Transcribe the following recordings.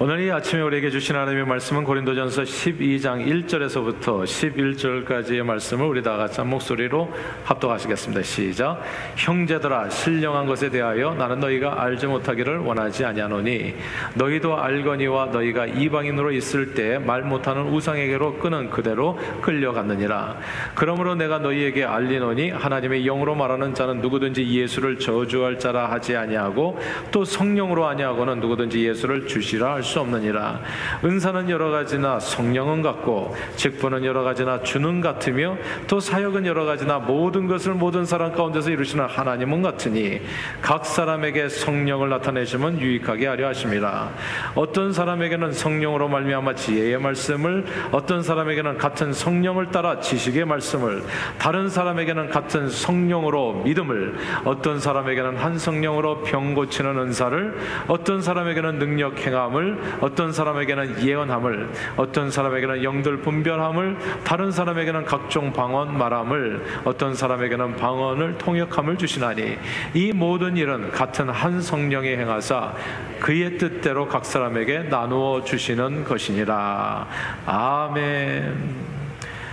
오늘 이 아침에 우리에게 주신 하나님의 말씀은 고린도전서 12장 1절에서부터 11절까지의 말씀을 우리 다 같이 한 목소리로 합독하시겠습니다. 시작. 형제들아 신령한 것에 대하여 나는 너희가 알지 못하기를 원하지 아니하노니 너희도 알거니와 너희가 이방인으로 있을 때 말 못하는 우상에게로 끄는 그대로 끌려갔느니라. 그러므로 내가 너희에게 알리노니 하나님의 영으로 말하는 자는 누구든지 예수를 저주할 자라 하지 아니하고 또 성령으로 아니하고는 누구든지 예수를 주시라 할수 없느니라. 은사는 여러 가지나 성령은 같고 직분은 여러 가지나 주는 같으며 또 사역은 여러 가지나 모든 것을 모든 사람 가운데서 이루시는 하나님은 같으니 각 사람에게 성령을 나타내시면 유익하게 하려 하심이라. 어떤 사람에게는 성령으로 말미암아 지혜의 말씀을 어떤 사람에게는 같은 성령을 따라 지식의 말씀을 다른 사람에게는 같은 성령으로 믿음을 어떤 사람에게는 한 성령으로 병 고치는 은사를 어떤 사람에게는 능력 행함을 어떤 사람에게는 예언함을 어떤 사람에게는 영들 분별함을 다른 사람에게는 각종 방언 말함을 어떤 사람에게는 방언을 통역함을 주시나니 이 모든 일은 같은 한 성령의 행하사 그의 뜻대로 각 사람에게 나누어 주시는 것이니라 아멘.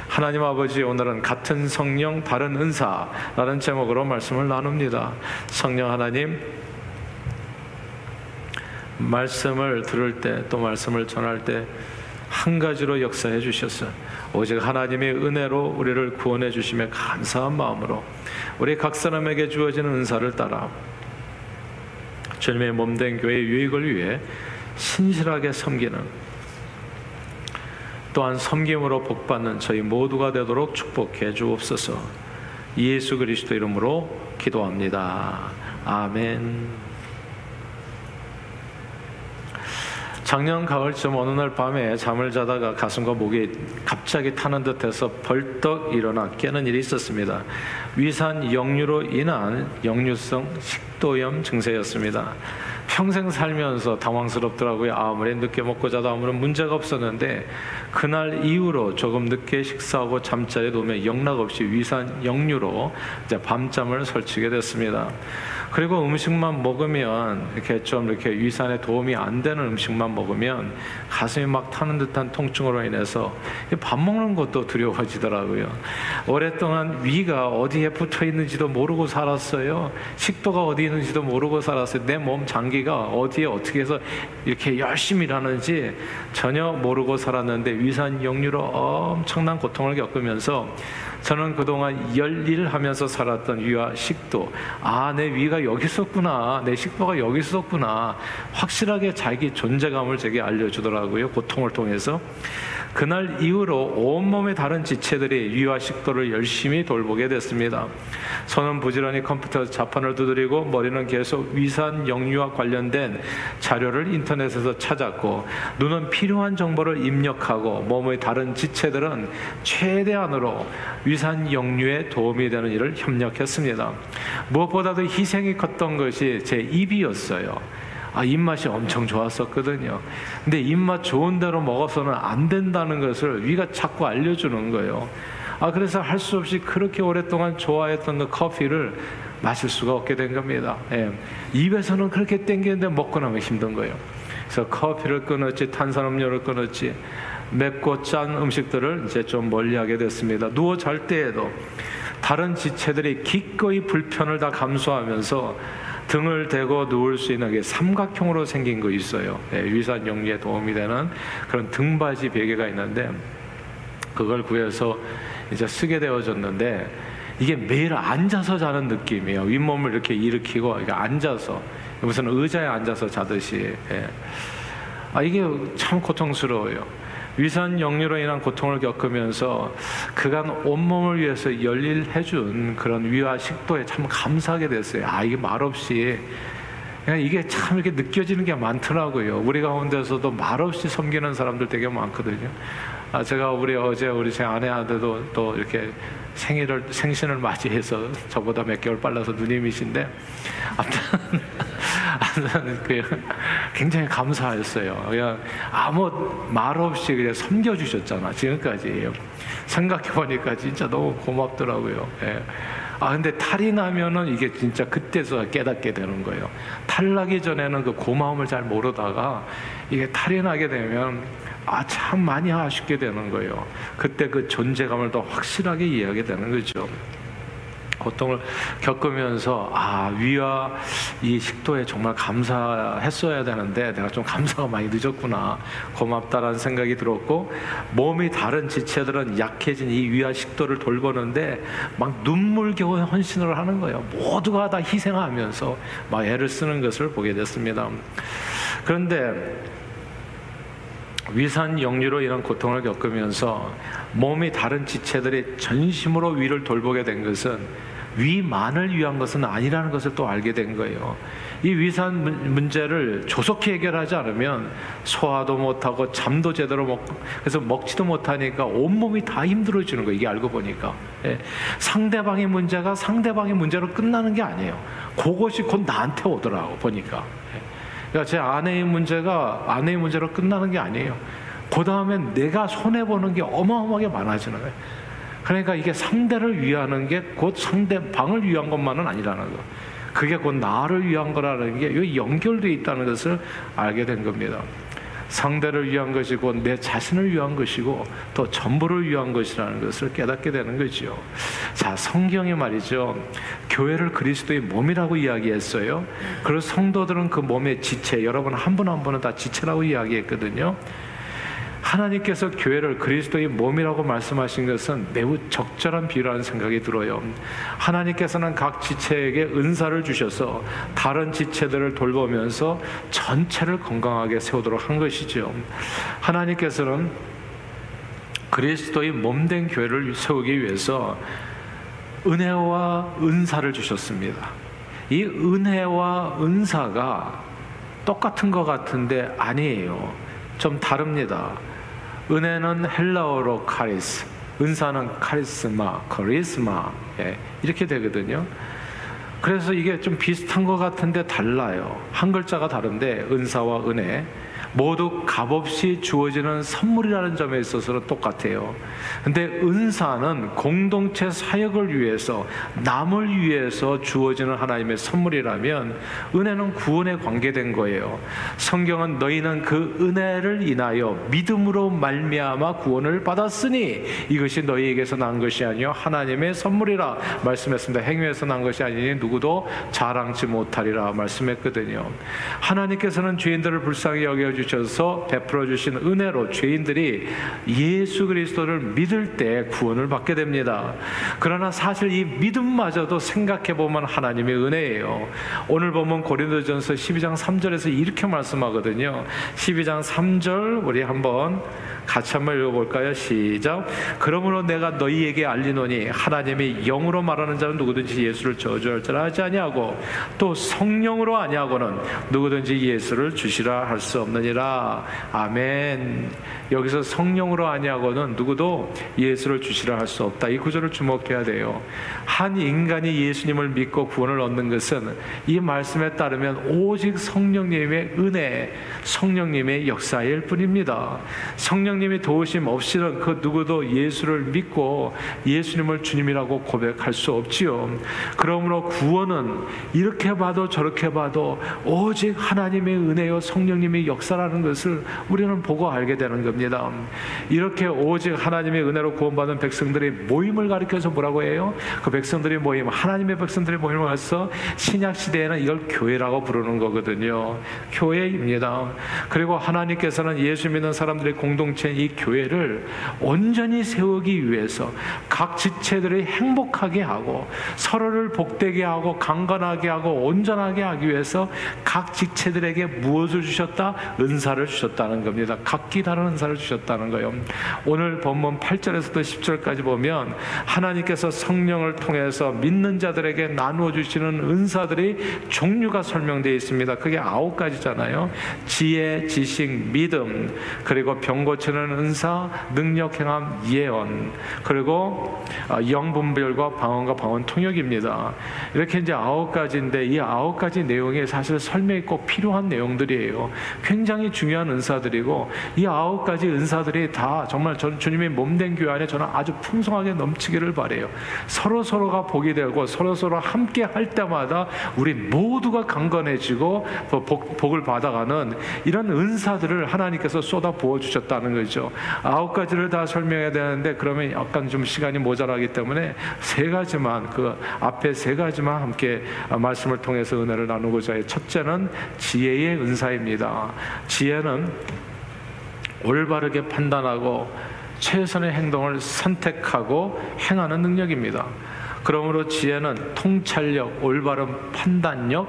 하나님 아버지 오늘은 같은 성령 다른 은사라는 제목으로 말씀을 나눕니다. 성령 하나님 말씀을 들을 때 또 말씀을 전할 때 한 가지로 역사해 주셨어. 오직 하나님의 은혜로 우리를 구원해 주시며 감사한 마음으로 우리 각 사람에게 주어지는 은사를 따라 주님의 몸된 교회 유익을 위해 신실하게 섬기는 또한 섬김으로 복받는 저희 모두가 되도록 축복해 주옵소서. 예수 그리스도 이름으로 기도합니다. 아멘. 작년 가을쯤 어느 날 밤에 잠을 자다가 가슴과 목이 갑자기 타는 듯해서 벌떡 일어나 깨는 일이 있었습니다. 위산 역류로 인한 역류성 식도염 증세였습니다. 평생 살면서 당황스럽더라고요. 아무리 늦게 먹고 자도 아무런 문제가 없었는데 그날 이후로 조금 늦게 식사하고 잠자리에 누우면 영락 없이 위산 역류로 이제 밤잠을 설치게 됐습니다. 그리고 음식만 먹으면 이렇게 좀 이렇게 위산에 도움이 안 되는 음식만 먹으면 가슴이 막 타는 듯한 통증으로 인해서 밥 먹는 것도 두려워지더라고요. 오랫동안 위가 어디에 붙어 있는지도 모르고 살았어요. 식도가 어디 있는지도 모르고 살았어요. 내 몸 장기가 어디에 어떻게 해서 이렇게 열심히 일하는지 전혀 모르고 살았는데 위산 역류로 엄청난 고통을 겪으면서 저는 그동안 열일 하면서 살았던 위와 식도. 아, 내 위가 여기 있었구나. 내 식도가 여기 있었구나. 확실하게 자기 존재감을 제게 알려주더라고요. 고통을 통해서. 그날 이후로 온몸의 다른 지체들이 위와 식도를 열심히 돌보게 됐습니다. 손은 부지런히 컴퓨터 자판을 두드리고 머리는 계속 위산 역류와 관련된 자료를 인터넷에서 찾았고 눈은 필요한 정보를 입력하고 몸의 다른 지체들은 최대한으로 위산 역류에 도움이 되는 일을 협력했습니다. 무엇보다도 희생이 컸던 것이 제 입이었어요. 아, 입맛이 엄청 좋았었거든요. 근데 입맛 좋은 대로 먹어서는 안 된다는 것을 위가 자꾸 알려주는 거예요. 아, 그래서 할 수 없이 그렇게 오랫동안 좋아했던 그 커피를 마실 수가 없게 된 겁니다. 예. 입에서는 그렇게 땡기는데 먹고 나면 힘든 거예요. 그래서 커피를 끊었지, 탄산음료를 끊었지, 맵고 짠 음식들을 이제 좀 멀리하게 됐습니다. 누워 잘 때에도 다른 지체들이 기꺼이 불편을 다 감수하면서 등을 대고 누울 수 있는 게 삼각형으로 생긴 거 있어요. 네, 위산 용리에 도움이 되는 그런 등받이 베개가 있는데 그걸 구해서 이제 쓰게 되어졌는데 이게 매일 앉아서 자는 느낌이에요. 윗몸을 이렇게 일으키고 앉아서 무슨 의자에 앉아서 자듯이. 예. 아 이게 참 고통스러워요. 위산 역류로 인한 고통을 겪으면서 그간 온몸을 위해서 열일해 준 그런 위와 식도에 참 감사하게 됐어요. 아, 이게 말없이 이게 참 이렇게 느껴지는 게 많더라고요. 우리 가운데서도 말없이 섬기는 사람들 되게 많거든요. 아, 제가 우리 어제 우리 제 아내한테도 또 이렇게 생일을 생신을 맞이해서 저보다 몇 개월 빨라서 누님이신데 아무튼 그 굉장히 감사했어요. 그냥 아무 말 없이 그냥 섬겨주셨잖아 지금까지 생각해 보니까 진짜 너무 고맙더라고요. 예. 아 근데 탈이 나면은 이게 진짜 그때서 깨닫게 되는 거예요. 탈나기 전에는 그 고마움을 잘 모르다가 이게 탈이 나게 되면 아 참 많이 아쉽게 되는 거예요. 그때 그 존재감을 더 확실하게 이해하게 되는 거죠. 고통을 겪으면서 아 위와 이 식도에 정말 감사했어야 되는데 내가 좀 감사가 많이 늦었구나. 고맙다라는 생각이 들었고 몸이 다른 지체들은 약해진 이 위와 식도를 돌보는데 막 눈물겨운 헌신을 하는 거예요. 모두가 다 희생하면서 막 애를 쓰는 것을 보게 됐습니다. 그런데 위산 역류로 인한 고통을 겪으면서 몸이 다른 지체들이 전심으로 위를 돌보게 된 것은 위만을 위한 것은 아니라는 것을 또 알게 된 거예요. 이 위산 문제를 조속히 해결하지 않으면 소화도 못하고 잠도 제대로 먹고 그래서 먹지도 못하니까 온몸이 다 힘들어지는 거예요. 이게 알고 보니까. 예. 상대방의 문제가 상대방의 문제로 끝나는 게 아니에요. 그것이 곧 나한테 오더라고 보니까. 예. 그러니까 제 아내의 문제가 아내의 문제로 끝나는 게 아니에요. 그 다음엔 내가 손해보는 게 어마어마하게 많아지는 거예요. 그러니까 이게 상대를 위하는 게곧 상대방을 위한 것만은 아니라는 거. 그게 곧 나를 위한 거라는 게 연결되어 있다는 것을 알게 된 겁니다. 상대를 위한 것이고 내 자신을 위한 것이고 또 전부를 위한 것이라는 것을 깨닫게 되는 거죠. 자, 성경이 말이죠. 교회를 그리스도의 몸이라고 이야기했어요. 그리고 성도들은 그 몸의 지체, 여러분 한 분 한 분은 다 지체라고 이야기했거든요. 하나님께서 교회를 그리스도의 몸이라고 말씀하신 것은 매우 적절한 비유라는 생각이 들어요. 하나님께서는 각 지체에게 은사를 주셔서 다른 지체들을 돌보면서 전체를 건강하게 세우도록 한 것이죠. 하나님께서는 그리스도의 몸된 교회를 세우기 위해서 은혜와 은사를 주셨습니다. 이 은혜와 은사가 똑같은 것 같은데 아니에요. 좀 다릅니다. 은혜는 헬라어로 카리스, 은사는 카리스마, 카리스마 예, 이렇게 되거든요. 그래서 이게 좀 비슷한 것 같은데 달라요. 한 글자가 다른데 은사와 은혜. 모두 값없이 주어지는 선물이라는 점에 있어서는 똑같아요. 근데 은사는 공동체 사역을 위해서 남을 위해서 주어지는 하나님의 선물이라면 은혜는 구원에 관계된 거예요. 성경은 너희는 그 은혜를 인하여 믿음으로 말미암아 구원을 받았으니 이것이 너희에게서 난 것이 아니요 하나님의 선물이라 말씀했습니다. 행위에서 난 것이 아니니 누구도 자랑치 못하리라 말씀했거든요. 하나님께서는 죄인들을 불쌍히 여겨 주 주셔서 베풀어 주신 은혜로 죄인들이 예수 그리스도를 믿을 때 구원을 받게 됩니다. 그러나 사실 이 믿음마저도 생각해 보면 하나님의 은혜예요. 오늘 보면 고린도전서 12장 3절에서 이렇게 말씀하거든요. 12장 3절 우리 한번 같이 한번 읽어볼까요? 시작. 그러므로 내가 너희에게 알리노니 하나님이 영으로 말하는 자는 누구든지 예수를 저주할 자라 하지 아니하고 또 성령으로 아니하고는 누구든지 예수를 주시라 할 수 없느니라. 아멘. 여기서 성령으로 아니하고는 누구도 예수를 주시라 할 수 없다. 이 구절을 주목해야 돼요. 한 인간이 예수님을 믿고 구원을 얻는 것은 이 말씀에 따르면 오직 성령님의 은혜, 성령님의 역사일 뿐입니다. 성령 성령님이 도우심 없이는 그 누구도 예수를 믿고 예수님을 주님이라고 고백할 수 없지요. 그러므로 구원은 이렇게 봐도 저렇게 봐도 오직 하나님의 은혜요 성령님의 역사라는 것을 우리는 보고 알게 되는 겁니다. 이렇게 오직 하나님의 은혜로 구원받은 백성들의 모임을 가리켜서 뭐라고 해요? 그 백성들의 모임, 하나님의 백성들의 모임을 가서 신약 시대에는 이걸 교회라고 부르는 거거든요. 교회입니다. 그리고 하나님께서는 예수 믿는 사람들의 공동체 공동체 이 교회를 온전히 세우기 위해서 각 지체들이 행복하게 하고 서로를 복되게 하고 강건하게 하고 온전하게 하기 위해서 각 지체들에게 무엇을 주셨다? 은사를 주셨다는 겁니다. 각기 다른 은사를 주셨다는 거예요. 오늘 본문 8절에서도 10절까지 보면 하나님께서 성령을 통해서 믿는 자들에게 나누어 주시는 은사들이 종류가 설명되어 있습니다. 그게 아홉 가지잖아요. 지혜, 지식, 믿음, 그리고 병 고치는 주는 은사, 능력 행함, 예언, 그리고 어, 영분별과 방언과 방언 통역입니다. 이렇게 이제 아홉 가지인데 이 아홉 가지 내용이 사실 설명이 꼭 필요한 내용들이에요. 굉장히 중요한 은사들이고 이 아홉 가지 은사들이 다 정말 전 주님의 몸된 교회 안에 저는 아주 풍성하게 넘치기를 바래요. 서로 서로가 복이 되고 서로 서로 함께 할 때마다 우리 모두가 강건해지고 복, 복을 받아가는 이런 은사들을 하나님께서 쏟아 부어 주셨다는 거죠. 아홉 가지를 다 설명해야 되는데 그러면 약간 좀 시간이 모자라기 때문에 세 가지만 그 앞에 세 가지만 함께 말씀을 통해서 은혜를 나누고자 해요. 첫째는 지혜의 은사입니다. 지혜는 올바르게 판단하고 최선의 행동을 선택하고 행하는 능력입니다. 그러므로 지혜는 통찰력, 올바른 판단력,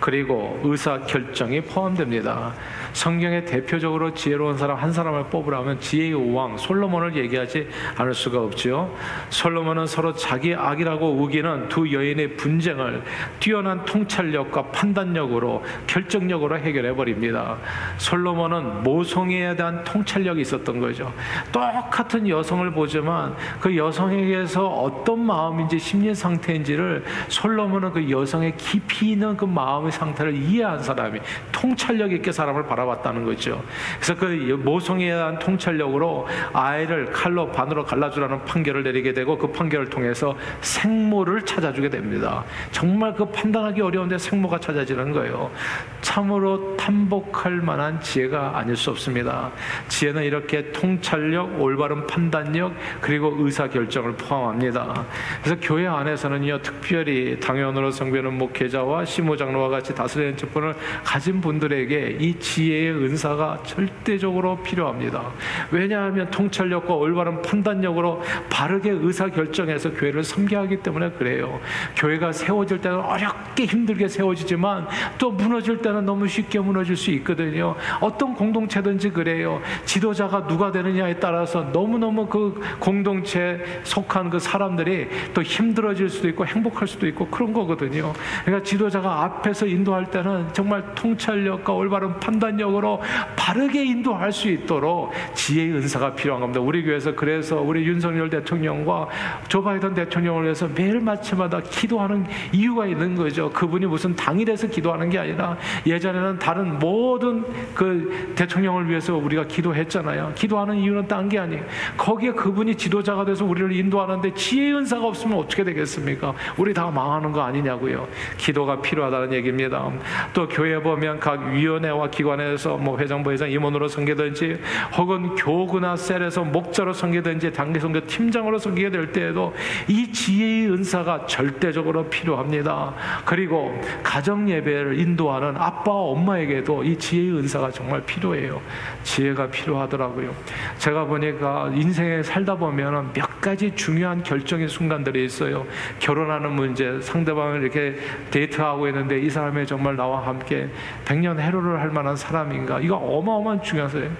그리고 의사 결정이 포함됩니다. 성경에 대표적으로 지혜로운 사람 한 사람을 뽑으라면 지혜의 왕 솔로몬을 얘기하지 않을 수가 없지요. 솔로몬은 서로 자기 악이라고 우기는 두 여인의 분쟁을 뛰어난 통찰력과 판단력으로 결정력으로 해결해 버립니다. 솔로몬은 모성애에 대한 통찰력이 있었던 거죠. 똑같은 여성을 보지만 그 여성에게서 어떤 마음인지 심리 상태인지를 솔로몬은 그 여성의 깊이 있는 그 마음의 상태를 이해한 사람이 통찰력 있게 사람을 바라 바라봤다는 거죠. 그래서 그 모성에 대한 통찰력으로 아이를 칼로 반으로 갈라주라는 판결을 내리게 되고 그 판결을 통해서 생모를 찾아주게 됩니다. 정말 그 판단하기 어려운데 생모가 찾아지는 거예요. 참으로 탐복할 만한 지혜가 아닐 수 없습니다. 지혜는 이렇게 통찰력, 올바른 판단력, 그리고 의사 결정을 포함합니다. 그래서 교회 안에서는요, 특별히 당연으로 성배는 목회자와 시모장로와 같이 다스리는 직분을 가진 분들에게 이 지혜 지혜의 은사가 절대적으로 필요합니다. 왜냐하면 통찰력과 올바른 판단력으로 바르게 의사 결정해서 교회를 섬겨 하기 때문에 그래요. 교회가 세워질 때는 어렵게 힘들게 세워지지만 또 무너질 때는 너무 쉽게 무너질 수 있거든요. 어떤 공동체든지 그래요. 지도자가 누가 되느냐에 따라서 너무너무 그 공동체에 속한 그 사람들이 또 힘들어질 수도 있고 행복할 수도 있고 그런 거거든요. 그러니까 지도자가 앞에서 인도할 때는 정말 통찰력과 올바른 판단 판단력으로 바르게 인도할 수 있도록 지혜의 은사가 필요한 겁니다. 우리 교회에서 그래서 우리 윤석열 대통령과 조 바이든 대통령을 위해서 매일 마침마다 기도하는 이유가 있는 거죠. 그분이 무슨 당일에서 기도하는 게 아니라 예전에는 다른 모든 그 대통령을 위해서 우리가 기도했잖아요. 기도하는 이유는 딴 게 아니에요. 거기에 그분이 지도자가 돼서 우리를 인도하는데 지혜의 은사가 없으면 어떻게 되겠습니까? 우리 다 망하는 거 아니냐고요. 기도가 필요하다는 얘기입니다. 또 교회 보면 각 위원회와 기관에 교회에서 뭐 회장 부회장 임원으로 섬기든지 혹은 교구나 셀에서 목자로 섬기든지 단기 선교 팀장으로 섬기게 될 때에도 이 지혜의 은사가 절대적으로 필요합니다. 그리고 가정 예배를 인도하는 아빠와 엄마에게도 이 지혜의 은사가 정말 필요해요. 지혜가 필요하더라고요. 제가 보니까 인생에 살다 보면 몇 가지 중요한 결정의 순간들이 있어요. 결혼하는 문제, 상대방을 이렇게 데이트하고 있는데 이 사람이 정말 나와 함께 백년 해로를 할 만한 사람 사람인가? 이거 어마어마한 중요한 사람.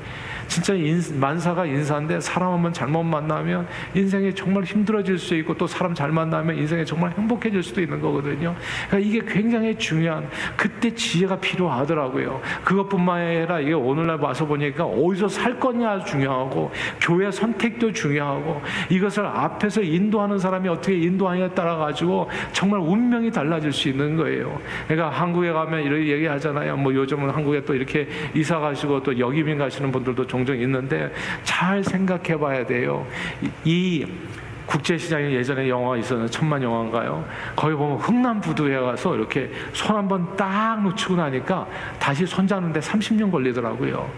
진짜 인, 만사가 인사인데 사람 한번 잘못 만나면 인생이 정말 힘들어질 수 있고 또 사람 잘 만나면 인생이 정말 행복해질 수도 있는 거거든요. 그러니까 이게 굉장히 중요한 그때 지혜가 필요하더라고요. 그것뿐만 아니라 이게 오늘날 와서 보니까 어디서 살 거냐 중요하고 교회 선택도 중요하고 이것을 앞에서 인도하는 사람이 어떻게 인도하냐에 따라 가지고 정말 운명이 달라질 수 있는 거예요. 그러니까 한국에 가면 이렇게 얘기 하잖아요. 뭐 요즘은 한국에 또 이렇게 이사 가시고 또 역이민 가시는 분들도 종종 있는데 잘 생각해 봐야 돼요. 이 국제시장에 예전에 영화가 있었는데 천만 영화인가요? 거기 보면 흥남부두에 가서 이렇게 손 한번 딱 놓치고 나니까 다시 손잡는데 30년 걸리더라고요.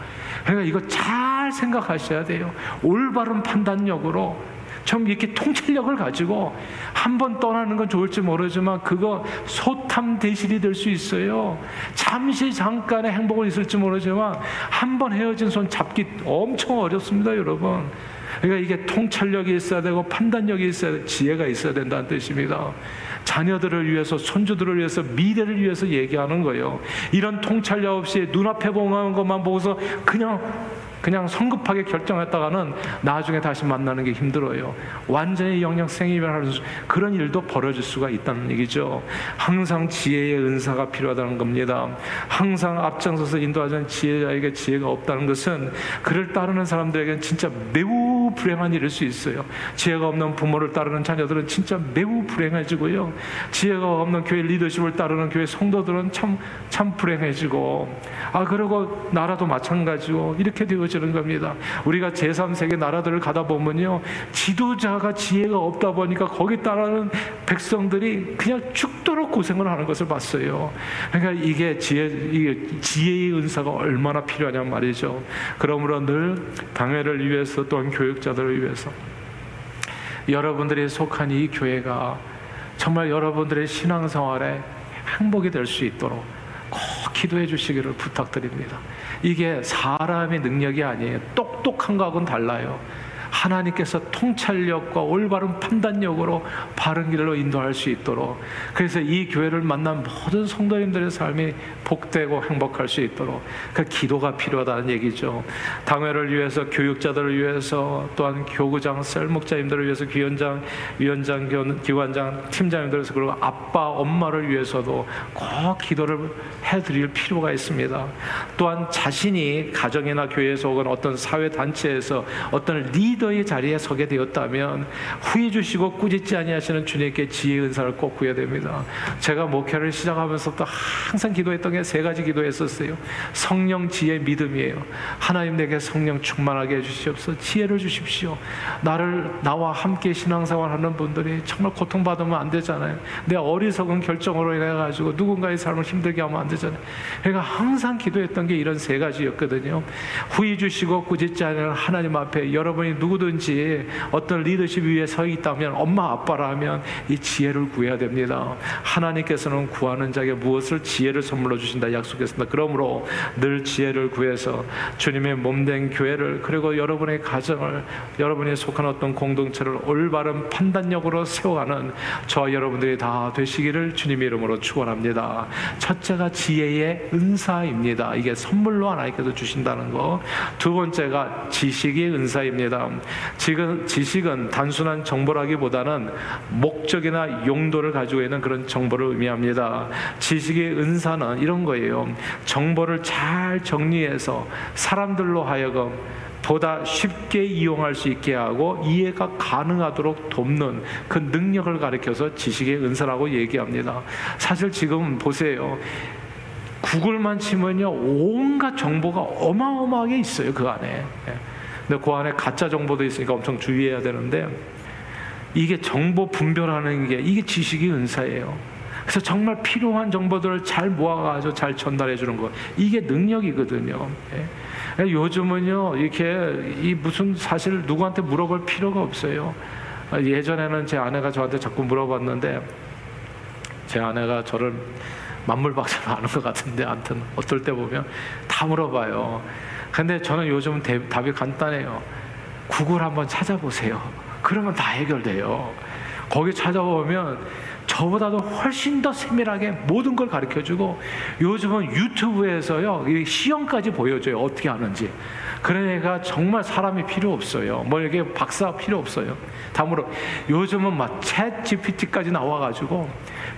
그러니까 이거 잘 생각하셔야 돼요. 올바른 판단력으로 좀 이렇게 통찰력을 가지고 한 번 떠나는 건 좋을지 모르지만 그거 소탐 대실이 될 수 있어요. 잠시 잠깐의 행복은 있을지 모르지만 한 번 헤어진 손 잡기 엄청 어렵습니다, 여러분. 그러니까 이게 통찰력이 있어야 되고 판단력이 있어야 돼, 지혜가 있어야 된다는 뜻입니다. 자녀들을 위해서 손주들을 위해서 미래를 위해서 얘기하는 거예요. 이런 통찰력 없이 눈앞에 보는 것만 보고서 그냥 그냥 성급하게 결정했다가는 나중에 다시 만나는 게 힘들어요. 완전히 영역생이 변하는 그런 일도 벌어질 수가 있다는 얘기죠. 항상 지혜의 은사가 필요하다는 겁니다. 항상 앞장서서 인도하자는 지혜자에게 지혜가 없다는 것은 그를 따르는 사람들에게는 진짜 매우 불행한 일일 수 있어요. 지혜가 없는 부모를 따르는 자녀들은 진짜 매우 불행해지고요. 지혜가 없는 교회 리더십을 따르는 교회 성도들은 참, 참 불행해지고, 아, 그리고 나라도 마찬가지고, 이렇게 되어지는 겁니다. 우리가 제3세계 나라들을 가다 보면요. 지도자가 지혜가 없다 보니까 거기 따르는 백성들이 그냥 죽도록 고생을 하는 것을 봤어요. 그러니까 이게 지혜, 이게 지혜의 은사가 얼마나 필요하냐 말이죠. 그러므로 늘 당회를 위해서 또한 교육 자들을 위해서 여러분들이 속한 이 교회가 정말 여러분들의 신앙생활에 행복이 될 수 있도록 꼭 기도해 주시기를 부탁드립니다. 이게 사람의 능력이 아니에요. 똑똑한 거하고는 달라요. 하나님께서 통찰력과 올바른 판단력으로 바른 길로 인도할 수 있도록 그래서 이 교회를 만난 모든 성도님들의 삶이 복되고 행복할 수 있도록 그 기도가 필요하다는 얘기죠. 당회를 위해서 교육자들을 위해서 또한 교구장 셀목자님들을 위해서 위원장 위원장 기관장 팀장님들에서 그리고 아빠 엄마를 위해서도 꼭 기도를 해드릴 필요가 있습니다. 또한 자신이 가정이나 교회에서 혹은 어떤 사회 단체에서 어떤 리더 리더의 자리에 서게 되었다면 후회 주시고 꾸짖지 아니하시는 주님께 지혜 은사를 꼭 구해야 됩니다. 제가 목회를 시작하면서부터 항상 기도했던 게 세 가지 기도했었어요. 성령 지혜 믿음이에요. 하나님 내게 성령 충만하게 해주시옵소서 지혜를 주십시오. 나를 나와 함께 신앙생활하는 분들이 정말 고통받으면 안 되잖아요. 내 어리석은 결정으로 인해 가지고 누군가의 삶을 힘들게 하면 안 되잖아요. 그러니까 항상 기도했던 게 이런 세 가지였거든요. 후회 주시고 꾸짖지 않으 하나님 앞에 여러분이 누구 누구든지 어떤 리더십 위에 서 있다면 엄마 아빠라면 이 지혜를 구해야 됩니다. 하나님께서는 구하는 자에게 무엇을 지혜를 선물로 주신다 약속했습니다. 그러므로 늘 지혜를 구해서 주님의 몸된 교회를 그리고 여러분의 가정을 여러분이 속한 어떤 공동체를 올바른 판단력으로 세워가는 저 여러분들이 다 되시기를 주님의 이름으로 축원합니다. 첫째가 지혜의 은사입니다. 이게 선물로 하나님께서 주신다는 거. 두 번째가 지식의 은사입니다. 지금 지식은 단순한 정보라기보다는 목적이나 용도를 가지고 있는 그런 정보를 의미합니다. 지식의 은사는 이런 거예요. 정보를 잘 정리해서 사람들로 하여금 보다 쉽게 이용할 수 있게 하고 이해가 가능하도록 돕는 그 능력을 가리켜서 지식의 은사라고 얘기합니다. 사실 지금 보세요. 구글만 치면요 온갖 정보가 어마어마하게 있어요 그 안에. 예. 근데 그 안에 가짜 정보도 있으니까 엄청 주의해야 되는데 이게 정보 분별하는 게 이게 지식의 은사예요. 그래서 정말 필요한 정보들을 잘 모아가지고 잘 전달해 주는 거 이게 능력이거든요. 예. 요즘은요 이렇게 이 무슨 사실 누구한테 물어볼 필요가 없어요. 예전에는 제 아내가 저한테 자꾸 물어봤는데 제 아내가 저를 만물 박사를 아는 것 같은데 아무튼 어떨 때 보면 다 물어봐요. 근데 저는 요즘 답이 간단해요. 구글 한번 찾아보세요. 그러면 다 해결돼요. 거기 찾아보면 저보다도 훨씬 더 세밀하게 모든 걸 가르쳐 주고 요즘은 유튜브에서요, 시험까지 보여줘요. 어떻게 하는지. 그러니까 정말 사람이 필요 없어요. 뭐 이게 박사 필요 없어요. 다음으로 요즘은 막챗 GPT까지 나와가지고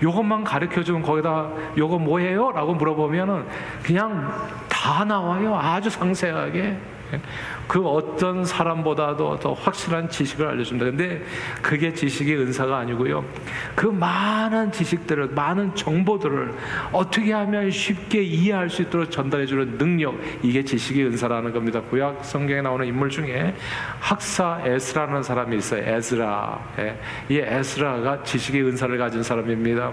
요것만 가르쳐 주면 거기다 요거 뭐예요? 라고 물어보면은 그냥 다 나와요. 아주 상세하게. 그 어떤 사람보다도 더 확실한 지식을 알려준다. 근데 그게 지식의 은사가 아니고요. 그 많은 지식들을, 많은 정보들을 어떻게 하면 쉽게 이해할 수 있도록 전달해주는 능력, 이게 지식의 은사라는 겁니다. 구약 성경에 나오는 인물 중에 학사 에스라는 사람이 있어요. 에스라. 예. 이 에스라가 지식의 은사를 가진 사람입니다.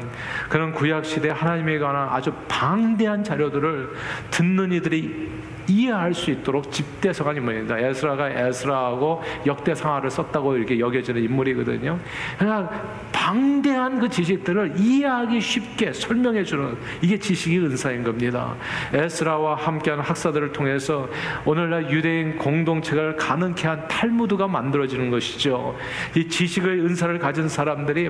그런 구약 시대 하나님에 관한 아주 방대한 자료들을 듣는 이들이 이해할 수 있도록 집대성한 인물입니다. 에스라가 에스라하고 역대상하를 썼다고 이렇게 여겨지는 인물이거든요. 그러니까 방대한 그 지식들을 이해하기 쉽게 설명해 주는 이게 지식의 은사인 겁니다. 에스라와 함께한 학사들을 통해서 오늘날 유대인 공동체를 가능케 한 탈무드가 만들어지는 것이죠. 이 지식의 은사를 가진 사람들이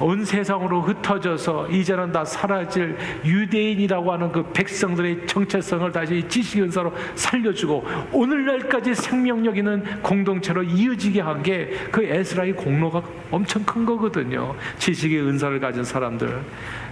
온 세상으로 흩어져서 이제는 다 사라질 유대인이라고 하는 그 백성들의 정체성을 다시 지식의 은사로 살려주고 오늘날까지 생명력 있는 공동체로 이어지게 한 게 그 에스라의 공로가 엄청 큰 거거든요. 지식의 은사를 가진 사람들.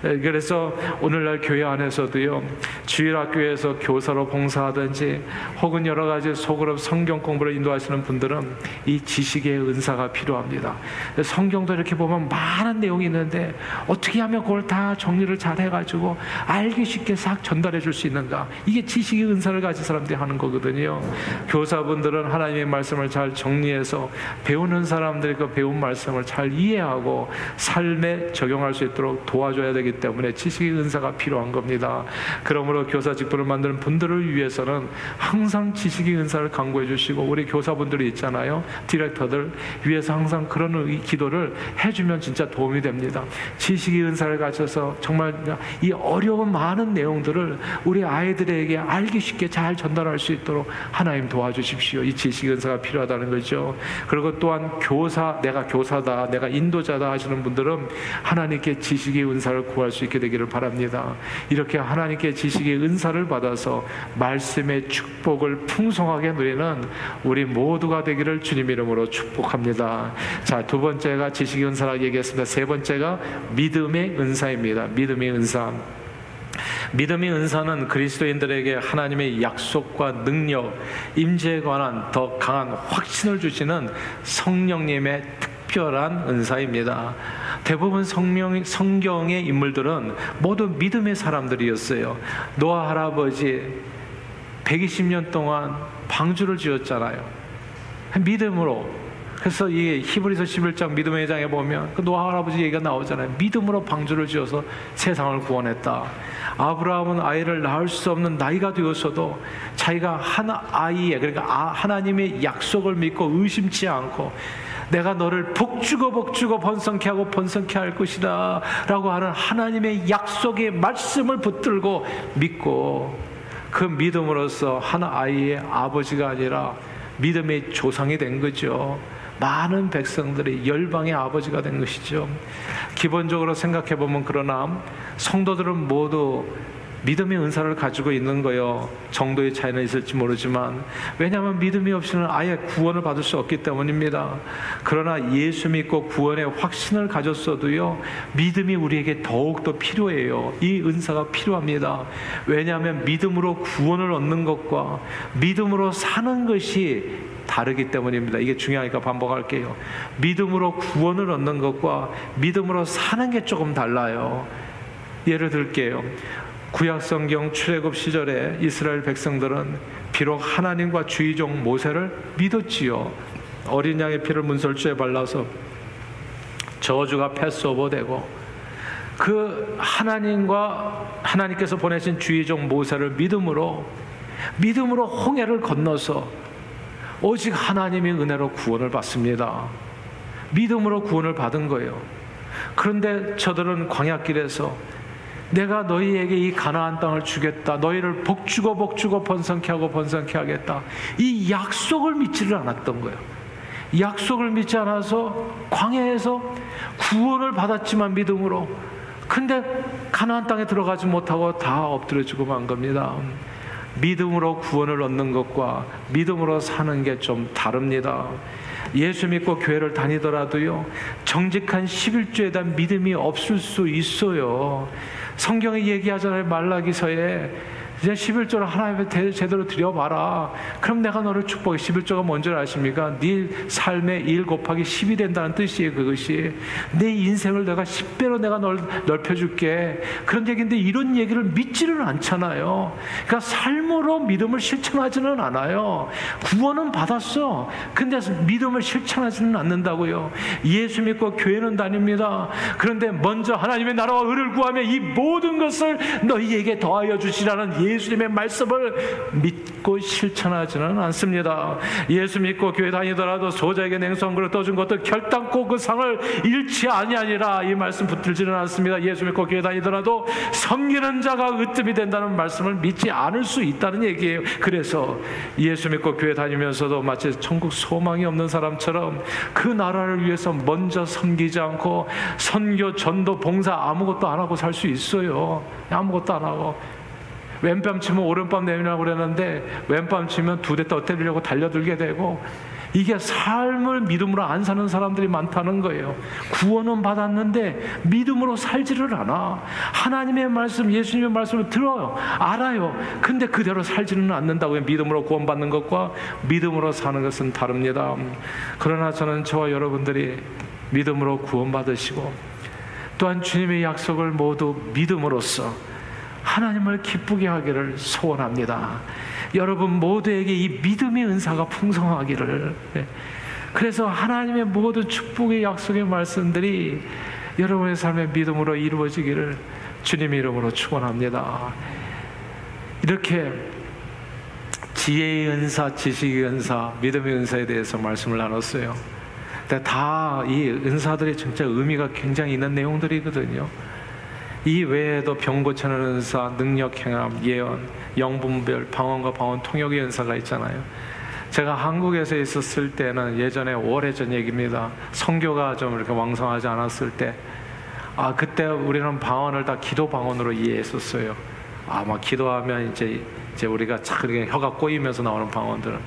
예, 그래서 오늘날 교회 안에서도요, 주일학교에서 교사로 봉사하든지 혹은 여러 가지 소그룹 성경 공부를 인도하시는 분들은 이 지식의 은사가 필요합니다. 성경도 이렇게 보면 많은 내용이 있는데 어떻게 하면 그걸 다 정리를 잘 해가지고 알기 쉽게 싹 전달해 줄 수 있는가? 이게 지식의 은사를 가진 사람들이 하는 거거든요. 교사분들은 하나님의 말씀을 잘 정리해서 배우는 사람들이 그 배운 말씀을 잘 이해하고 삶에 적용할 수 있도록 도와줘야 때문에 지식의 은사가 필요한 겁니다. 그러므로 교사 직분을 만드는 분들을 위해서는 항상 지식의 은사를 강구해 주시고 우리 교사분들이 있잖아요. 디렉터들 위해서 항상 그런 기도를 해주면 진짜 도움이 됩니다. 지식의 은사를 가져서 정말 이 어려운 많은 내용들을 우리 아이들에게 알기 쉽게 잘 전달할 수 있도록 하나님 도와주십시오. 이 지식 은사가 필요하다는 거죠. 그리고 또한 교사, 내가 교사다, 내가 인도자다 하시는 분들은 하나님께 지식의 은사를 구할 수 있게 되기를 바랍니다. 이렇게 하나님께 지식의 은사를 받아서 말씀의 축복을 풍성하게 누리는 우리 모두가 되기를 주님 이름으로 축복합니다. 자, 두 번째가 지식의 은사라고 얘기했습니다. 세 번째가 믿음의 은사입니다. 믿음의 은사. 믿음의 은사는 그리스도인들에게 하나님의 약속과 능력, 임재에 관한 더 강한 확신을 주시는 성령님의 특 별한 은사입니다. 대부분 성령, 성경의 인물들은 모두 믿음의 사람들이었어요. 노아 할아버지 120년 동안 방주를 지었잖아요. 믿음으로 그래서 이 히브리서 11장 믿음의 장에 보면 그 노아 할아버지 얘기가 나오잖아요. 믿음으로 방주를 지어서 세상을 구원했다. 아브라함은 아이를 낳을 수 없는 나이가 되었어도 자기가 한 아이에 그러니까 아, 하나님의 약속을 믿고 의심치 않고 내가 너를 복주고 복주고 번성케 하고 번성케 할 것이다 라고 하는 하나님의 약속의 말씀을 붙들고 믿고 그 믿음으로써 한 아이의 아버지가 아니라 믿음의 조상이 된 거죠. 많은 백성들이 열방의 아버지가 된 것이죠. 기본적으로 생각해 보면 그러나 성도들은 모두 믿음의 은사를 가지고 있는 거요. 정도의 차이는 있을지 모르지만 왜냐하면 믿음이 없이는 아예 구원을 받을 수 없기 때문입니다. 그러나 예수 믿고 구원의 확신을 가졌어도요. 믿음이 우리에게 더욱 더 필요해요. 이 은사가 필요합니다. 왜냐하면 믿음으로 구원을 얻는 것과 믿음으로 사는 것이 다르기 때문입니다. 이게 중요하니까 반복할게요. 믿음으로 구원을 얻는 것과 믿음으로 사는 게 조금 달라요. 예를 들게요. 구약 성경 출애굽 시절에 이스라엘 백성들은 비록 하나님과 주의종 모세를 믿었지요. 어린 양의 피를 문설주에 발라서 저주가 패스오버되고 그 하나님과 하나님께서 보내신 주의종 모세를 믿음으로 믿음으로 홍해를 건너서 오직 하나님의 은혜로 구원을 받습니다. 믿음으로 구원을 받은 거예요. 그런데 저들은 광야길에서 내가 너희에게 이 가나안 땅을 주겠다. 너희를 복주고 복주고 번성케 하고 번성케 하겠다. 이 약속을 믿지를 않았던 거예요. 약속을 믿지 않아서 광야에서 구원을 받았지만 믿음으로 근데 가나안 땅에 들어가지 못하고 다 엎드려 주고 만 겁니다. 믿음으로 구원을 얻는 것과 믿음으로 사는 게 좀 다릅니다. 예수 믿고 교회를 다니더라도요, 정직한 11조에 대한 믿음이 없을 수 있어요. 성경에 얘기하잖아요. 말라기서에 이제 11조를 하나님께 제대로 드려봐라. 그럼 내가 너를 축복해. 11조가 뭔지 아십니까? 네 삶의 1 곱하기 10이 된다는 뜻이에요. 그것이. 내 인생을 내가 10배로 내가 널, 넓혀줄게. 그런 얘기인데 이런 얘기를 믿지는 않잖아요. 그러니까 삶으로 믿음을 실천하지는 않아요. 구원은 받았어. 근데 믿음을 실천하지는 않는다고요. 예수 믿고 교회는 다닙니다. 그런데 먼저 하나님의 나라와 의를 구하며 이 모든 것을 너희에게 더하여 주시라는 예 예수님의 말씀을 믿고 실천하지는 않습니다. 예수 믿고 교회 다니더라도 소자에게 냉수 한 그릇 떠준 것도 결단코 그 상을 잃지 아니하니라 이 말씀 붙들지는 않습니다. 예수 믿고 교회 다니더라도 섬기는 자가 으뜸이 된다는 말씀을 믿지 않을 수 있다는 얘기예요. 그래서 예수 믿고 교회 다니면서도 마치 천국 소망이 없는 사람처럼 그 나라를 위해서 먼저 섬기지 않고 선교, 전도, 봉사 아무것도 안 하고 살 수 있어요. 아무것도 안 하고. 왼뺨 치면 오른뺨 내밀라고 그랬는데 왼뺨 치면 두 대 떠 때리려고 달려들게 되고 이게 삶을 믿음으로 안 사는 사람들이 많다는 거예요. 구원은 받았는데 믿음으로 살지를 않아. 하나님의 말씀, 예수님의 말씀을 들어요. 알아요. 근데 그대로 살지는 않는다고요. 믿음으로 구원받는 것과 믿음으로 사는 것은 다릅니다. 그러나 저는 저와 여러분들이 믿음으로 구원받으시고 또한 주님의 약속을 모두 믿음으로써 하나님을 기쁘게 하기를 소원합니다. 여러분 모두에게 이 믿음의 은사가 풍성하기를. 네. 그래서 하나님의 모든 축복의 약속의 말씀들이 여러분의 삶의 믿음으로 이루어지기를 주님의 이름으로 축원합니다. 이렇게 지혜의 은사, 지식의 은사, 믿음의 은사에 대해서 말씀을 나눴어요. 다이 은사들이 진짜 의미가 굉장히 있는 내용들이거든요. 이 외에도 병 고치는 은사, 능력 행함, 예언, 영분별, 방언과 방언 통역의 은사가 있잖아요. 제가 한국에서 있었을 때는 예전에 오래전 얘기입니다. 성교가 좀 이렇게 왕성하지 않았을 때, 아 그때 우리는 방언을 다 기도 방언으로 이해했었어요. 아막 기도하면 이제 이제 우리가 착 이렇게 혀가 꼬이면서 나오는 방언들.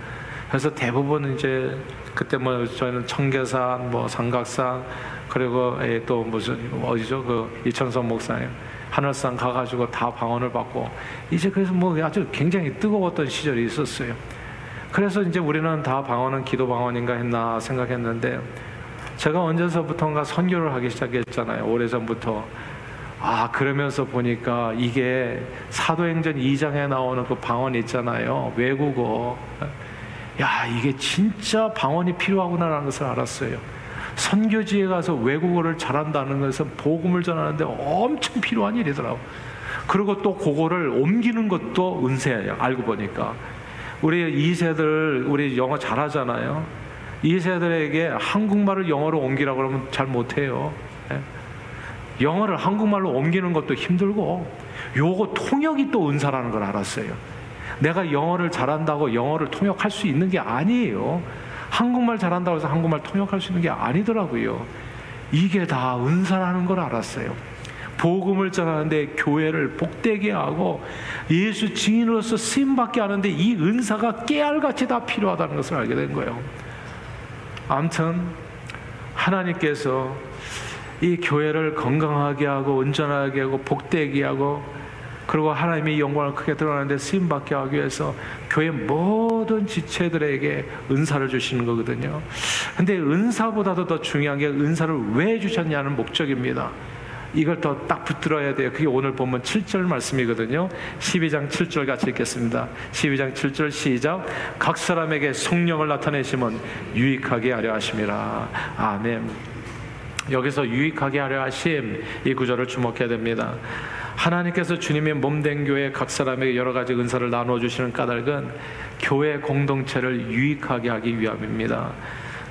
그래서 대부분 이제 그때 뭐 저희는 청계산, 뭐 삼각산, 그리고 예, 또 무슨 어디죠 그 이천선 목사님 하늘산 가가지고 다 방언을 받고 이제 그래서 뭐 아주 굉장히 뜨거웠던 시절이 있었어요. 그래서 이제 우리는 다 방언은 기도 방언인가 했나 생각했는데 제가 언제서부턴가 선교를 하기 시작했잖아요. 오래전부터. 아, 그러면서 보니까 이게 사도행전 2장에 나오는 그 방언 있잖아요. 외국어. 야, 이게 진짜 방언이 필요하구나라는 것을 알았어요. 선교지에 가서 외국어를 잘한다는 것은 복음을 전하는데 엄청 필요한 일이더라고. 그리고 또 그거를 옮기는 것도 은세예요. 알고 보니까. 우리 2세들, 우리 영어 잘하잖아요. 2세들에게 한국말을 영어로 옮기라고 그러면 잘 못해요. 예? 영어를 한국말로 옮기는 것도 힘들고, 요거 통역이 또 은사라는 걸 알았어요. 내가 영어를 잘한다고 영어를 통역할 수 있는 게 아니에요. 한국말 잘한다고 해서 한국말 통역할 수 있는 게 아니더라고요. 이게 다 은사라는 걸 알았어요. 복음을 전하는데 교회를 복되게 하고 예수 증인으로서 쓰임받게 하는데 이 은사가 깨알같이 다 필요하다는 것을 알게 된 거예요. 아무튼 하나님께서 이 교회를 건강하게 하고 온전하게 하고 복되게 하고 그리고 하나님의 영광을 크게 드러나는데 쓰임 받게 하기 위해서 교회 모든 지체들에게 은사를 주시는 거거든요. 근데 은사보다도 더 중요한 게 은사를 왜 주셨냐는 목적입니다. 이걸 더 딱 붙들어야 돼요. 그게 오늘 보면 7절 말씀이거든요. 12장 7절 같이 읽겠습니다. 12장 7절 시작. 각 사람에게 성령을 나타내시면 유익하게 하려 하심이라. 아멘. 여기서 유익하게 하려 하심 이 구절을 주목해야 됩니다. 하나님께서 주님의 몸된 교회 각 사람에게 여러 가지 은사를 나누어 주시는 까닭은 교회 공동체를 유익하게 하기 위함입니다.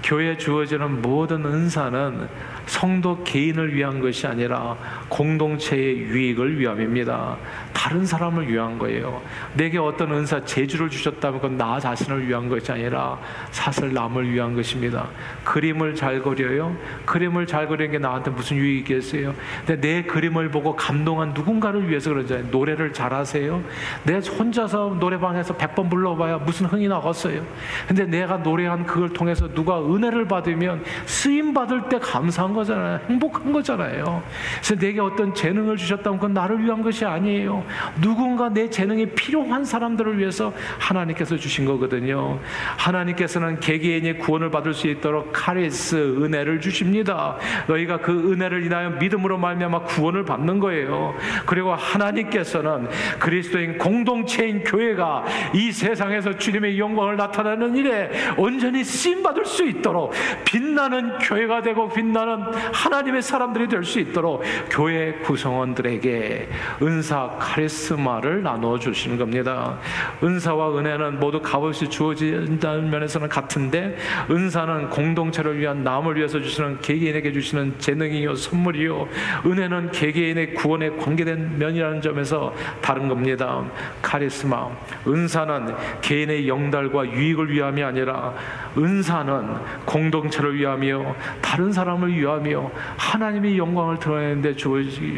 교회에 주어지는 모든 은사는 성도 개인을 위한 것이 아니라 공동체의 유익을 위함입니다. 다른 사람을 위한 거예요. 내게 어떤 은사 재주를 주셨다면 그건 나 자신을 위한 것이 아니라 사슬 남을 위한 것입니다. 그림을 잘 그려요. 그림을 잘 그리는 게 나한테 무슨 유익이겠어요? 근데 내 그림을 보고 감동한 누군가를 위해서 그러잖아요. 노래를 잘하세요. 내 혼자서 노래방에서 100번 불러봐야 무슨 흥이 나겠어요. 근데 내가 노래한 그걸 통해서 누가 은혜를 받으면 쓰임 받을 때 감사한 거잖아요. 행복한 거잖아요. 그래서 내게 어떤 재능을 주셨다면 그건 나를 위한 것이 아니에요. 누군가 내 재능이 필요한 사람들을 위해서 하나님께서 주신 거거든요. 하나님께서는 개개인이 구원을 받을 수 있도록 카리스 은혜를 주십니다. 너희가 그 은혜를 인하여 믿음으로 말미암아 구원을 받는 거예요. 그리고 하나님께서는 그리스도인 공동체인 교회가 이 세상에서 주님의 영광을 나타내는 일에 온전히 쓰임 받을 수 있도록 빛나는 교회가 되고 빛나는 하나님의 사람들이 될 수 있도록 교회 구성원들에게 은사 카리스마를 나누어 주시는 겁니다. 은사와 은혜는 모두 값없이 주어진다는 면에서는 같은데 은사는 공동체를 위한 남을 위해서 주시는 개개인에게 주시는 재능이요 선물이요 은혜는 개개인의 구원에 관계된 면이라는 점에서 다른 겁니다. 카리스마 은사는 개인의 영달과 유익을 위함이 아니라 은사는 공동체를 위하며 다른 사람을 위하 며 하나님의 영광을 드러내는데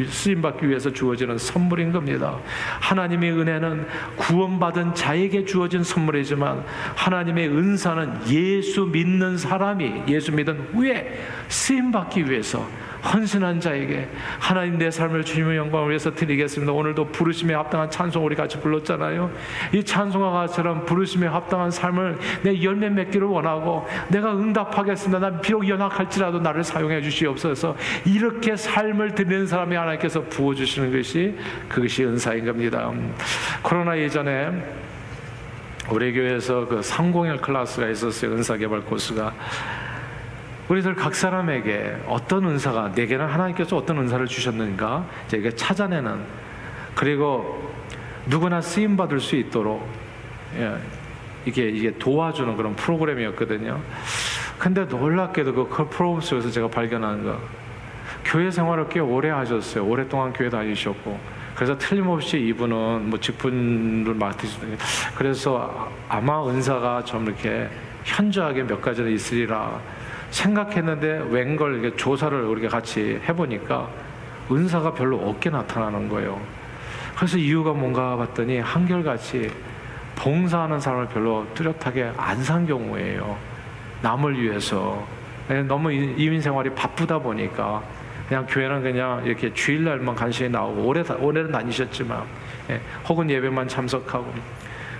쓰임 받기 위해서 주어지는 선물인 겁니다. 하나님의 은혜는 구원받은 자에게 주어진 선물이지만 하나님의 은사는 예수 믿는 사람이 예수 믿은 후에 쓰임 받기 위해서 헌신한 자에게 하나님 내 삶을 주님의 영광을 위해서 드리겠습니다. 오늘도 부르심에 합당한 찬송 우리 같이 불렀잖아요. 이 찬송과 같처럼 부르심에 합당한 삶을 내 열매 맺기를 원하고 내가 응답하겠습니다. 난 비록 연약할지라도 나를 사용해 주시옵소서. 이렇게 삶을 드리는 사람이 하나님께서 부어 주시는 것이 그것이 은사인 겁니다. 코로나 이전에 우리 교회에서 그 상공일 클래스가 있었어요. 은사 개발 코스가. 우리들 각 사람에게 어떤 은사가 내게는 하나님께서 어떤 은사를 주셨는가 이게 찾아내는 그리고 누구나 쓰임 받을 수 있도록 예, 이게 이게 도와주는 그런 프로그램이었거든요. 근데 놀랍게도 그 프로그램 속에서 제가 발견한 거 교회 생활을 꽤 오래 하셨어요. 오랫동안 교회 다니셨고 그래서 틀림없이 이분은 뭐 직분을 맡으시더니 그래서 아마 은사가 좀 이렇게 현저하게 몇 가지는 있으리라 생각했는데 웬걸 조사를 우리가 같이 해보니까 은사가 별로 없게 나타나는 거예요. 그래서 이유가 뭔가 봤더니 한결같이 봉사하는 사람을 별로 뚜렷하게 안 산 경우예요. 남을 위해서. 네, 너무 이민 생활이 바쁘다 보니까 그냥 교회는 그냥 이렇게 주일날만 간신히 나오고 오래 오래는 다니셨지만 예, 혹은 예배만 참석하고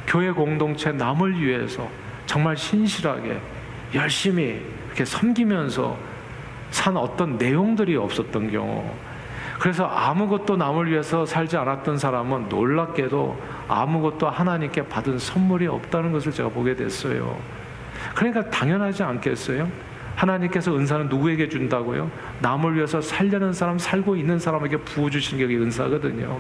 교회 공동체 남을 위해서 정말 신실하게 열심히 이렇게 섬기면서 산 어떤 내용들이 없었던 경우 그래서 아무것도 남을 위해서 살지 않았던 사람은 놀랍게도 아무것도 하나님께 받은 선물이 없다는 것을 제가 보게 됐어요. 그러니까 당연하지 않겠어요? 하나님께서 은사는 누구에게 준다고요? 남을 위해서 살려는 사람, 살고 있는 사람에게 부어주시는 게 은사거든요.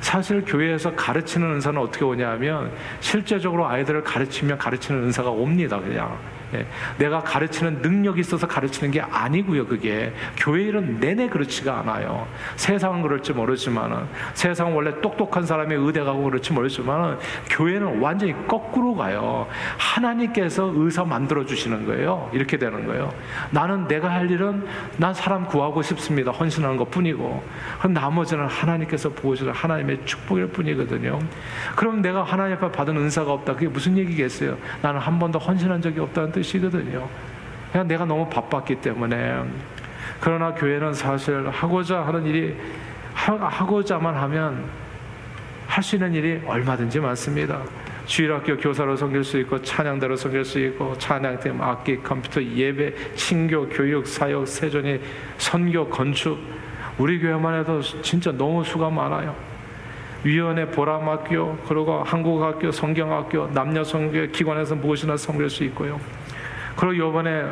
사실 교회에서 가르치는 은사는 어떻게 오냐면 실제적으로 아이들을 가르치면 가르치는 은사가 옵니다, 그냥. 예, 내가 가르치는 능력이 있어서 가르치는 게 아니고요. 그게 교회 일은 내내 그렇지가 않아요. 세상은 그럴지 모르지만은 세상은 원래 똑똑한 사람이 의대 가고 그렇지 모르지만은 교회는 완전히 거꾸로 가요. 하나님께서 의사 만들어 주시는 거예요. 이렇게 되는 거예요. 나는 내가 할 일은 난 사람 구하고 싶습니다. 헌신하는 것 뿐이고 나머지는 하나님께서 보여주는 하나님의 축복일 뿐이거든요. 그럼 내가 하나님 앞에 받은 은사가 없다. 그게 무슨 얘기겠어요? 나는 한 번도 헌신한 적이 없다는 뜻. 뜻이거든요. 그냥 내가 너무 바빴기 때문에. 그러나 교회는 사실 하고자 하는 일이 하고자만 하면 할 수 있는 일이 얼마든지 많습니다. 주일학교 교사로 섬길 수 있고 찬양대로 섬길 수 있고 찬양팀, 악기, 컴퓨터, 예배, 친교, 교육, 사역, 세전이 선교, 건축 우리 교회만 해도 진짜 너무 수가 많아요. 위원회 보람학교 그리고 한국학교, 성경학교, 남녀 성교 기관에서 무엇이나 섬길 수 있고요. 그리고 이번에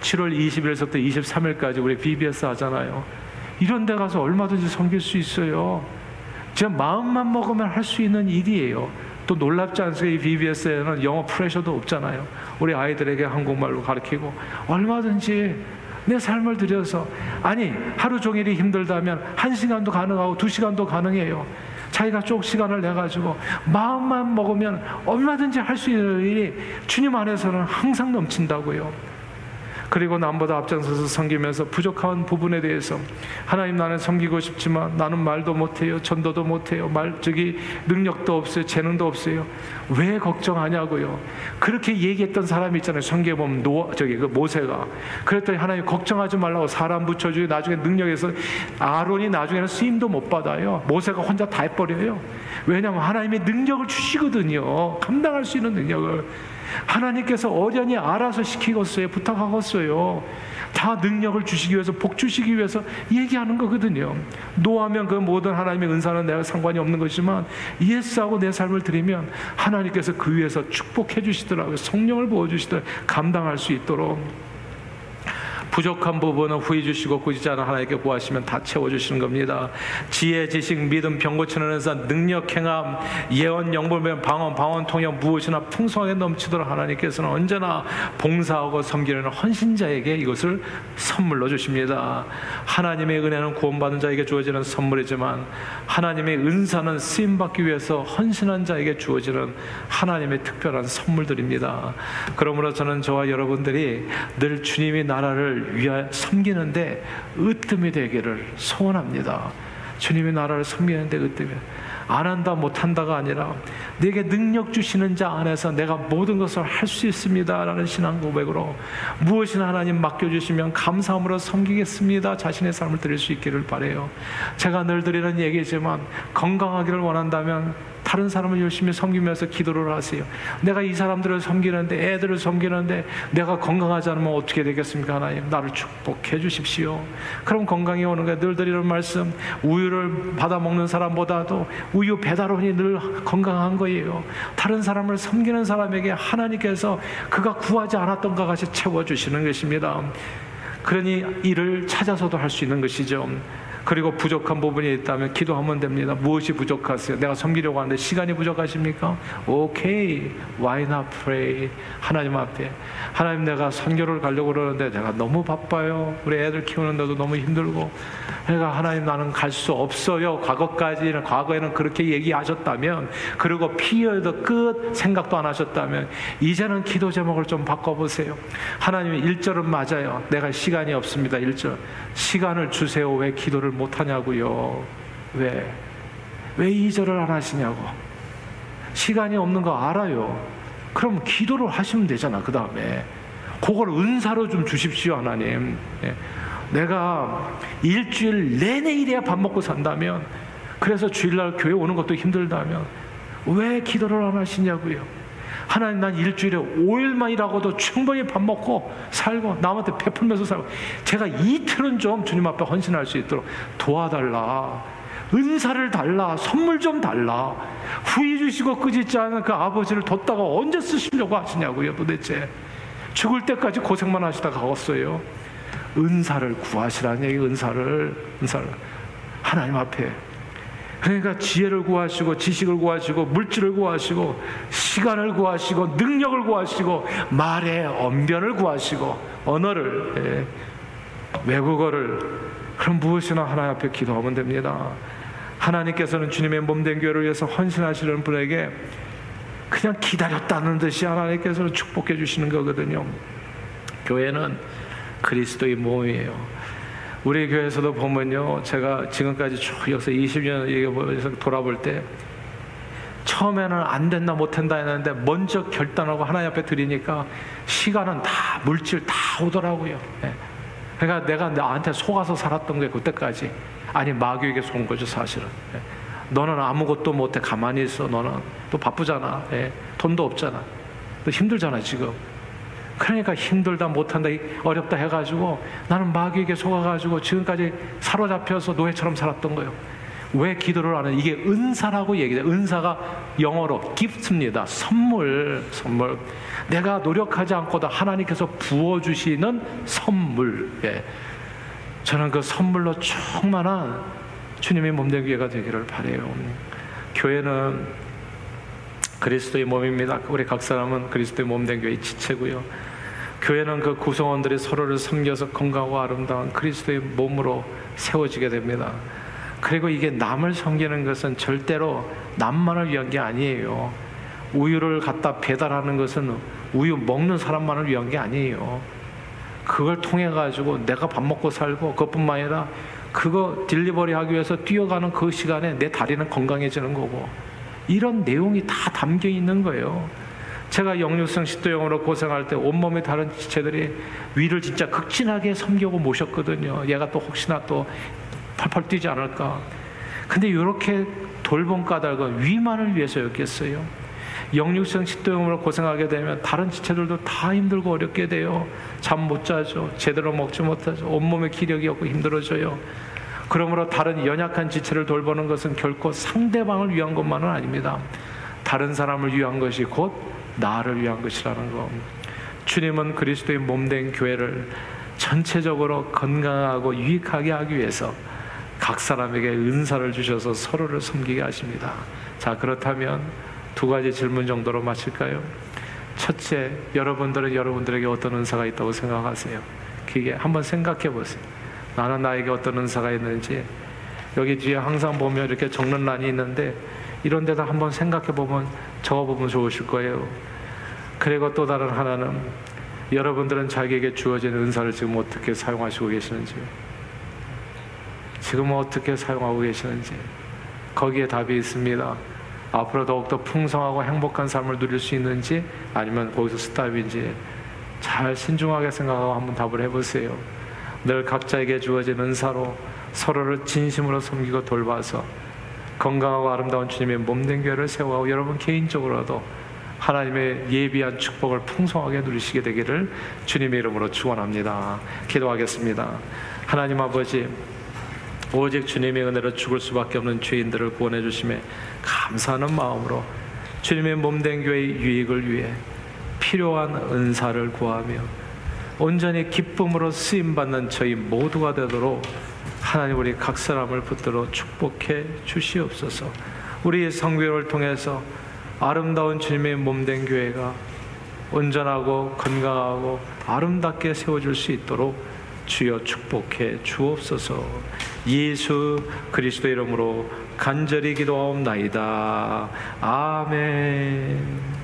7월 20일서부터 23일까지 우리 BBS 하잖아요. 이런 데 가서 얼마든지 섬길 수 있어요. 제가 마음만 먹으면 할 수 있는 일이에요. 또 놀랍지 않습니까? 이 BBS에는 영어 프레셔도 없잖아요. 우리 아이들에게 한국말로 가르치고 얼마든지 내 삶을 들여서 아니 하루 종일이 힘들다면 한 시간도 가능하고 두 시간도 가능해요. 자기가 쪽 시간을 내 가지고 마음만 먹으면 얼마든지 할 수 있는 일이 주님 안에서는 항상 넘친다고요. 그리고 남보다 앞장서서 섬기면서 부족한 부분에 대해서 하나님 나는 섬기고 싶지만 나는 말도 못해요 전도도 못해요 말 저기 능력도 없어요 재능도 없어요. 왜 걱정하냐고요? 그렇게 얘기했던 사람이 있잖아요. 성경에 노 저기 그 모세가. 그랬더니 하나님 걱정하지 말라고 사람 붙여주고 나중에 능력에서 아론이 나중에는 쓰임도 못 받아요. 모세가 혼자 다 해버려요. 왜냐하면 하나님의 능력을 주시거든요. 감당할 수 있는 능력을 하나님께서 어련히 알아서 시키겠어요. 부탁하겠어요. 다 능력을 주시기 위해서 복 주시기 위해서 얘기하는 거거든요. 노하면 그 모든 하나님의 은사는 내가 상관이 없는 것이지만 예스하고 내 삶을 드리면 하나님께서 그 위에서 축복해 주시더라고요. 성령을 부어 주시더라고요. 감당할 수 있도록 부족한 부분은 후히 주시고 꾸짖지 않은 하나님께 구하시면 다 채워주시는 겁니다. 지혜, 지식, 믿음, 병 고치는 은사, 능력, 행함, 예언, 영불명, 방언, 방언, 통역 무엇이나 풍성하게 넘치도록 하나님께서는 언제나 봉사하고 섬기는 헌신자에게 이것을 선물로 주십니다. 하나님의 은혜는 구원받은 자에게 주어지는 선물이지만 하나님의 은사는 쓰임받기 위해서 헌신한 자에게 주어지는 하나님의 특별한 선물들입니다. 그러므로 저는 저와 여러분들이 늘 주님이 나라를 위하여 섬기는데 으뜸이 되기를 소원합니다. 주님의 나라를 섬기는데 으뜸이 안 한다 못한다가 아니라 내게 능력 주시는 자 안에서 내가 모든 것을 할 수 있습니다라는 신앙 고백으로 무엇이나 하나님 맡겨주시면 감사함으로 섬기겠습니다 자신의 삶을 드릴 수 있기를 바래요 제가 늘 드리는 얘기지만 건강하기를 원한다면 다른 사람을 열심히 섬기면서 기도를 하세요. 내가 이 사람들을 섬기는데 애들을 섬기는데 내가 건강하지 않으면 어떻게 되겠습니까? 하나님 나를 축복해 주십시오. 그럼 건강이 오는 거예요. 늘 드리는 말씀 우유를 받아 먹는 사람보다도 우유 배달원이 늘 건강한 거예요. 다른 사람을 섬기는 사람에게 하나님께서 그가 구하지 않았던 것 같이 채워주시는 것입니다. 그러니 이를 찾아서도 할 수 있는 것이죠. 그리고 부족한 부분이 있다면 기도하면 됩니다. 무엇이 부족하세요? 내가 섬기려고 하는데 시간이 부족하십니까? 오케이. Why not pray? 하나님 앞에. 하나님 내가 선교를 가려고 그러는데 내가 너무 바빠요. 우리 애들 키우는데도 너무 힘들고. 내가 하나님 나는 갈 수 없어요. 과거까지는, 과거에는 그렇게 얘기하셨다면, 그리고 피어도 끝 생각도 안 하셨다면, 이제는 기도 제목을 좀 바꿔보세요. 하나님 1절은 맞아요. 내가 시간이 없습니다. 1절. 시간을 주세요. 왜 기도를 못하냐고요. 왜? 왜 이절을 안 하시냐고. 시간이 없는 거 알아요. 그럼 기도를 하시면 되잖아. 그 다음에. 그걸 은사로 좀 주십시오, 하나님. 예. 내가 일주일 내내 일해야 밥 먹고 산다면, 그래서 주일날 교회 오는 것도 힘들다면, 왜 기도를 안 하시냐고요. 하나님 난 일주일에 5일만 일하고도 충분히 밥 먹고 살고 남한테 베풀면서 살고 제가 이틀은 좀 주님 앞에 헌신할 수 있도록 도와달라. 은사를 달라. 선물 좀 달라. 후회 주시고 끄짓지 않은 그 아버지를 뒀다가 언제 쓰시려고 하시냐고요 도대체. 죽을 때까지 고생만 하시다가 갔어요. 은사를 구하시라는 얘기 은사를 은사를 하나님 앞에 그러니까 지혜를 구하시고 지식을 구하시고 물질을 구하시고 시간을 구하시고 능력을 구하시고 말의 언변을 구하시고 언어를 예, 외국어를 그럼 무엇이나 하나님 앞에 기도하면 됩니다. 하나님께서는 주님의 몸된 교회를 위해서 헌신하시는 분에게 그냥 기다렸다는 듯이 하나님께서는 축복해 주시는 거거든요. 교회는 그리스도의 몸이에요. 우리 교회에서도 보면요, 제가 지금까지 쭉 역사 20년 얘기해서 돌아볼 때 처음에는 안 된다 못 된다 했는데 먼저 결단하고 하나님 앞에 드리니까 시간은 다 물질 다 오더라고요. 네. 그러니까 내가 나한테 속아서 살았던 게 그때까지 아니 마귀에게 속은 거죠 사실은. 네. 너는 아무것도 못해 가만히 있어 너는 또 바쁘잖아. 네. 돈도 없잖아. 또 힘들잖아 지금. 그러니까 힘들다 못한다 어렵다 해가지고 나는 마귀에게 속아가지고 지금까지 사로잡혀서 노예처럼 살았던 거예요. 왜 기도를 하는 이게 은사라고 얘기해. 은사가 영어로 gift입니다. 선물, 선물. 내가 노력하지 않고도 하나님께서 부어 주시는 선물. 예. 저는 그 선물로 충만한 주님의 몸된 교회가 되기를 바래요. 교회는 그리스도의 몸입니다. 우리 각 사람은 그리스도의 몸된 교회의 지체고요. 교회는 그 구성원들이 서로를 섬겨서 건강하고 아름다운 그리스도의 몸으로 세워지게 됩니다. 그리고 이게 남을 섬기는 것은 절대로 남만을 위한 게 아니에요. 우유를 갖다 배달하는 것은 우유 먹는 사람만을 위한 게 아니에요. 그걸 통해 가지고 내가 밥 먹고 살고 그것뿐만 아니라 그거 딜리버리 하기 위해서 뛰어가는 그 시간에 내 다리는 건강해지는 거고 이런 내용이 다 담겨 있는 거예요. 제가 역류성 식도염으로 고생할 때 온몸의 다른 지체들이 위를 진짜 극진하게 섬기고 모셨거든요. 얘가 또 혹시나 또 펄펄 뛰지 않을까. 근데 이렇게 돌봄 까닭은 위만을 위해서였겠어요. 역류성 식도염으로 고생하게 되면 다른 지체들도 다 힘들고 어렵게 돼요. 잠 못 자죠. 제대로 먹지 못하죠. 온몸에 기력이 없고 힘들어져요. 그러므로 다른 연약한 지체를 돌보는 것은 결코 상대방을 위한 것만은 아닙니다. 다른 사람을 위한 것이 곧 나를 위한 것이라는 것. 주님은 그리스도의 몸된 교회를 전체적으로 건강하고 유익하게 하기 위해서 각 사람에게 은사를 주셔서 서로를 섬기게 하십니다. 자, 그렇다면 두 가지 질문 정도로 마칠까요? 첫째, 여러분들은 여러분들에게 어떤 은사가 있다고 생각하세요? 그게 한번 생각해 보세요. 나는 나에게 어떤 은사가 있는지 여기 뒤에 항상 보면 이렇게 적는 란이 있는데 이런 데다 한번 생각해 보면 적어 보면 좋으실 거예요. 그리고 또 다른 하나는 여러분들은 자기에게 주어진 은사를 지금 어떻게 사용하시고 계시는지요? 지금 어떻게 사용하고 계시는지 거기에 답이 있습니다. 앞으로 더욱더 풍성하고 행복한 삶을 누릴 수 있는지 아니면 거기서 스탑인지 잘 신중하게 생각하고 한번 답을 해보세요. 늘 각자에게 주어진 은사로 서로를 진심으로 섬기고 돌봐서 건강하고 아름다운 주님의 몸된 교회를 세워가고 여러분 개인적으로도 하나님의 예비한 축복을 풍성하게 누리시게 되기를 주님의 이름으로 축원합니다. 기도하겠습니다. 하나님 아버지 오직 주님의 은혜로 죽을 수밖에 없는 죄인들을 구원해 주심에 감사하는 마음으로 주님의 몸된 교회의 유익을 위해 필요한 은사를 구하며 온전히 기쁨으로 쓰임 받는 저희 모두가 되도록 하나님 우리 각 사람을 붙들어 축복해 주시옵소서. 우리 성교를 통해서 아름다운 주님의 몸된 교회가 온전하고 건강하고 아름답게 세워질 수 있도록 주여 축복해 주옵소서. 예수 그리스도 이름으로 간절히 기도하옵나이다. 아멘.